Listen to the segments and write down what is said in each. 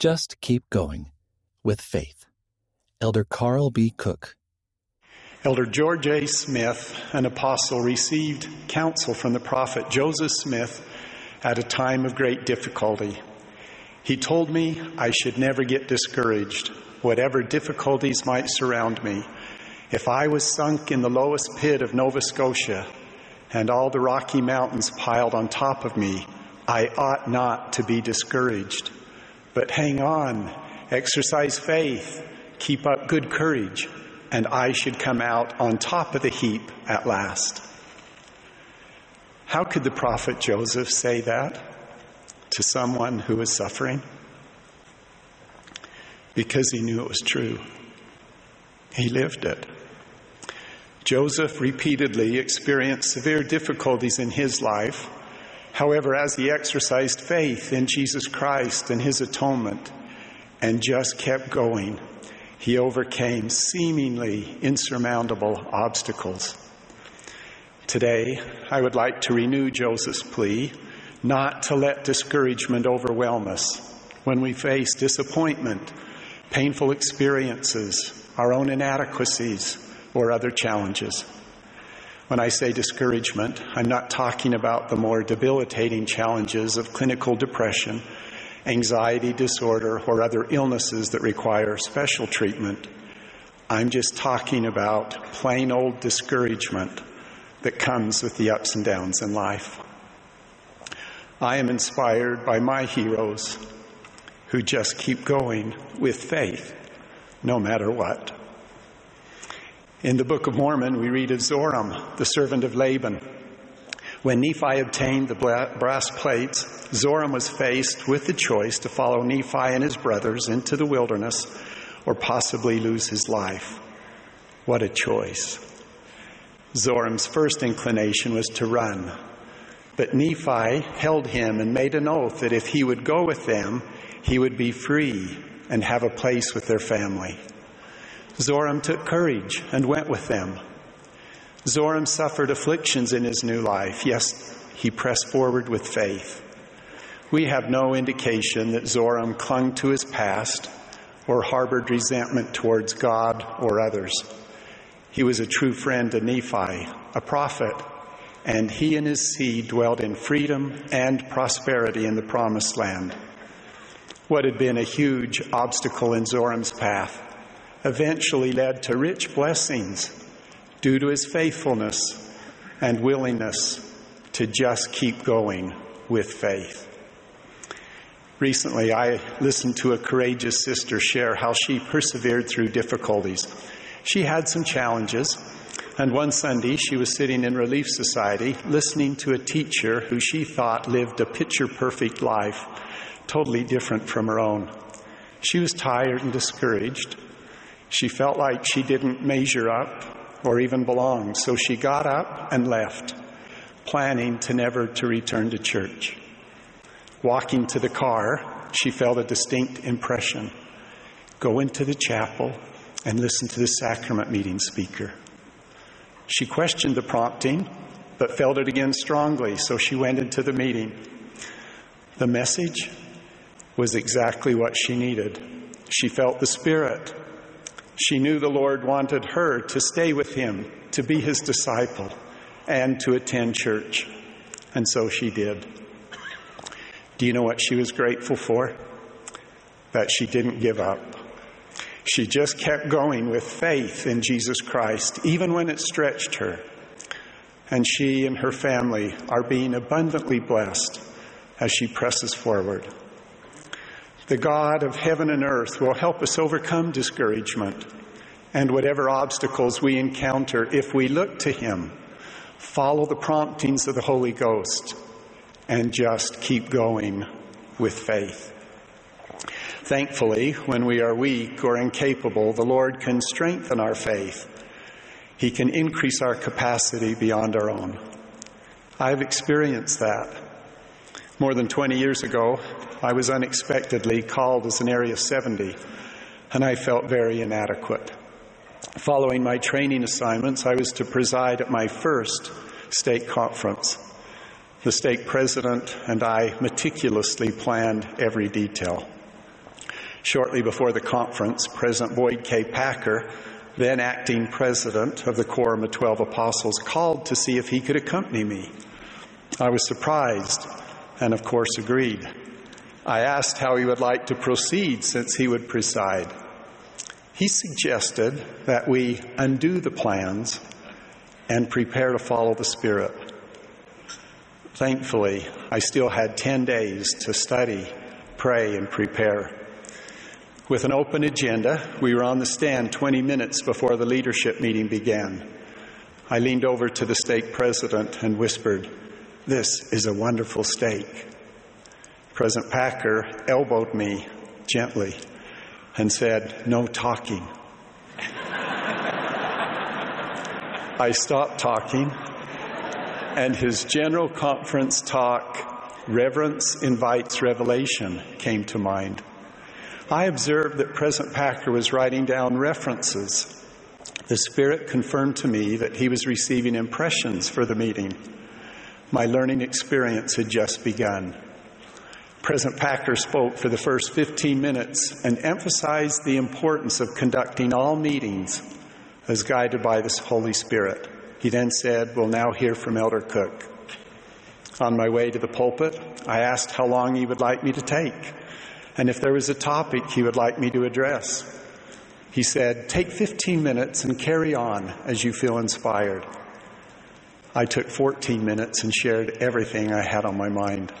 Just keep going with faith. Elder Carl B. Cook. Elder George A. Smith, an apostle, received counsel from the prophet Joseph Smith at a time of great difficulty. He told me I should never get discouraged, whatever difficulties might surround me. If I was sunk in the lowest pit of Nova Scotia and all the Rocky Mountains piled on top of me, I ought not to be discouraged. But hang on, exercise faith, keep up good courage, and I should come out on top of the heap at last. How could the prophet Joseph say that to someone who was suffering? Because he knew it was true. He lived it. Joseph repeatedly experienced severe difficulties in his life. However, as he exercised faith in Jesus Christ and his atonement and just kept going, he overcame seemingly insurmountable obstacles. Today, I would like to renew Joseph's plea not to let discouragement overwhelm us when we face disappointment, painful experiences, our own inadequacies, or other challenges. When I say discouragement, I'm not talking about the more debilitating challenges of clinical depression anxiety disorder, or other illnesses that require special treatment. I'm just talking about plain old discouragement that comes with the ups and downs in life. I am inspired by my heroes who just keep going with faith no matter what. In the Book of Mormon, we read of Zoram, the servant of Laban. When Nephi obtained the brass plates, Zoram was faced with the choice to follow Nephi and his brothers into the wilderness or possibly lose his life. What a choice. Zoram's first inclination was to run, but Nephi held him and made an oath that if he would go with them, he would be free and have a place with their family. Zoram took courage and went with them. Zoram suffered afflictions in his new life. Yes, he pressed forward with faith. We have no indication that Zoram clung to his past or harbored resentment towards God or others. He was a true friend to Nephi, a prophet, and he and his seed dwelt in freedom and prosperity in the promised land. What had been a huge obstacle in Zoram's path eventually led to rich blessings due to his faithfulness and willingness to just keep going with faith. Recently, I listened to a courageous sister share how she persevered through difficulties. She had some challenges, and one Sunday she was sitting in Relief Society listening to a teacher who she thought lived a picture perfect life, totally different from her own. She was tired and discouraged. She felt like she didn't measure up or even belong. So she got up and left, planning to never to return to church. Walking to the car, she felt a distinct impression. Go into the chapel and listen to the sacrament meeting speaker. She questioned the prompting, but felt it again strongly, so she went into the meeting. The message was exactly what she needed. She felt the Spirit she knew the Lord wanted her to stay with him, to be his disciple, and to attend church. And so she did. Do you know what she was grateful for? That she didn't give up. She just kept going with faith in Jesus Christ, even when it stretched her. And she and her family are being abundantly blessed as she presses forward. The God of heaven and earth will help us overcome discouragement and whatever obstacles we encounter if we look to Him, follow the promptings of the Holy Ghost, and just keep going with faith. Thankfully, when we are weak or incapable, the Lord can strengthen our faith. He can increase our capacity beyond our own. I've experienced that. More than 20 years ago, I was unexpectedly called as an Area 70, and I felt very inadequate. Following my training assignments, I was to preside at my first stake conference. The stake president and I meticulously planned every detail. Shortly before the conference, President Boyd K. Packer, then acting president of the Quorum of Twelve Apostles, called to see if he could accompany me. I was surprised and, of course, agreed. I asked how he would like to proceed since he would preside. He suggested that we undo the plans and prepare to follow the Spirit. Thankfully, I still had 10 days to study, pray, and prepare. With an open agenda, we were on the stand 20 minutes before the leadership meeting began. I leaned over to the stake president and whispered, This is a wonderful stake. President Packer elbowed me gently and said, No talking. I stopped talking, and his general conference talk, Reverence Invites Revelation, came to mind. I observed that President Packer was writing down references. The Spirit confirmed to me that he was receiving impressions for the meeting. My learning experience had just begun. President Packer spoke for the first 15 minutes and emphasized the importance of conducting all meetings as guided by the Holy Spirit. He then said, We'll now hear from Elder Cook. On my way to the pulpit, I asked how long he would like me to take and if there was a topic he would like me to address. He said, Take 15 minutes and carry on as you feel inspired. I took 14 minutes and shared everything I had on my mind.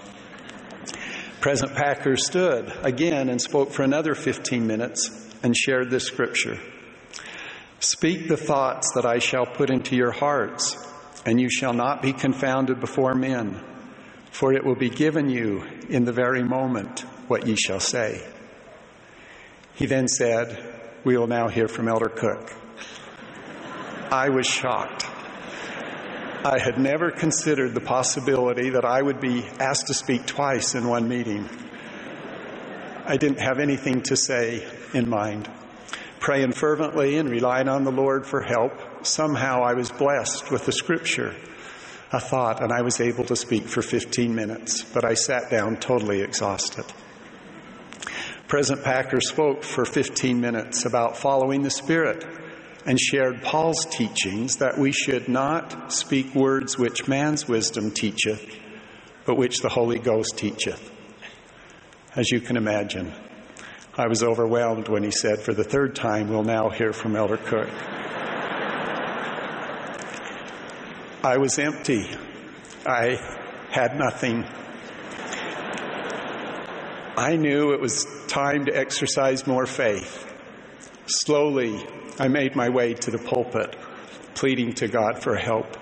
President Packer stood again and spoke for another 15 minutes and shared this scripture Speak the thoughts that I shall put into your hearts, and you shall not be confounded before men, for it will be given you in the very moment what ye shall say. He then said, We will now hear from Elder Cook. I was shocked. I had never considered the possibility that I would be asked to speak twice in one meeting. I didn't have anything to say in mind. Praying fervently and relying on the Lord for help, somehow I was blessed with the scripture, a thought, and I was able to speak for 15 minutes, but I sat down totally exhausted. President Packer spoke for 15 minutes about following the Spirit and shared Paul's teachings that we should not speak words which man's wisdom teacheth, but which the Holy Ghost teacheth. As you can imagine, I was overwhelmed when he said, For the third time, we'll now hear from Elder Cook. I was empty. I had nothing. I knew it was time to exercise more faith. Slowly, I made my way to the pulpit, pleading to God for help.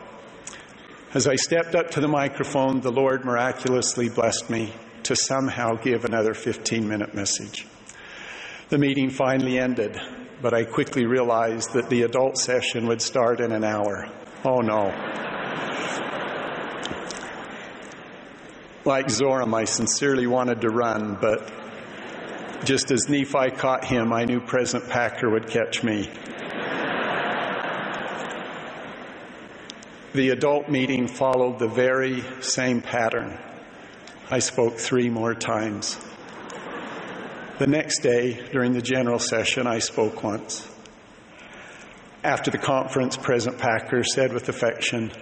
As I stepped up to the microphone, the Lord miraculously blessed me to somehow give another 15 minute message. The meeting finally ended, but I quickly realized that the adult session would start in an hour. Oh no. Like Zoram, I sincerely wanted to run, but just as Nephi caught him, I knew President Packer would catch me. The adult meeting followed the very same pattern. I spoke three more times. The next day, during the general session, I spoke once. After the conference, President Packer said with affection,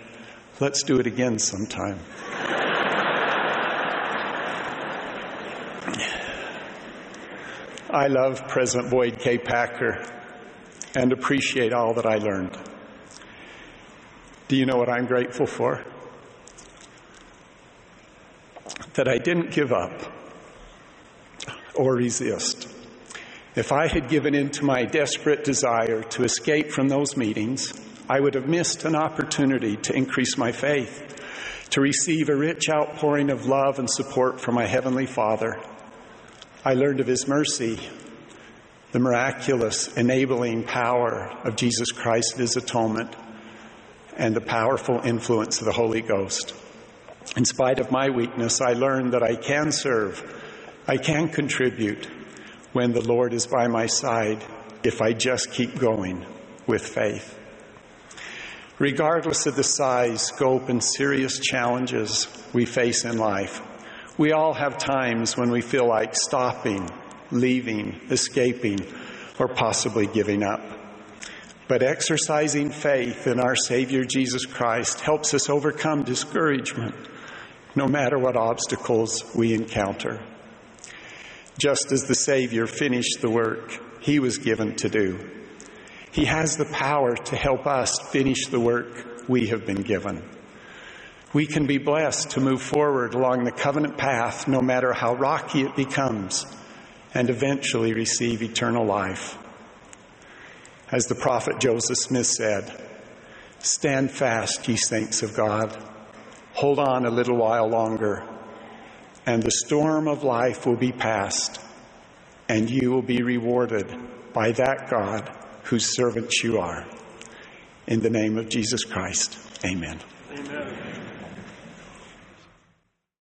Let's do it again sometime. I love President Boyd K. Packer and appreciate all that I learned. Do you know what I'm grateful for? That I didn't give up or resist. If I had given in to my desperate desire to escape from those meetings, I would have missed an opportunity to increase my faith, to receive a rich outpouring of love and support from my Heavenly Father I learned of His mercy, the miraculous enabling power of Jesus Christ, and His atonement, and the powerful influence of the Holy Ghost. In spite of my weakness, I learned that I can serve, I can contribute when the Lord is by my side if I just keep going with faith. Regardless of the size, scope, and serious challenges we face in life, we all have times when we feel like stopping leaving, escaping, or possibly giving up. But exercising faith in our Savior Jesus Christ helps us overcome discouragement, no matter what obstacles we encounter. Just as the Savior finished the work he was given to do, he has the power to help us finish the work we have been given. We can be blessed to move forward along the covenant path, no matter how rocky it becomes, and eventually receive eternal life. As the prophet Joseph Smith said, Stand fast, ye saints of God. Hold on a little while longer, and the storm of life will be past, and you will be rewarded by that God whose servants you are. In the name of Jesus Christ, amen. Amen.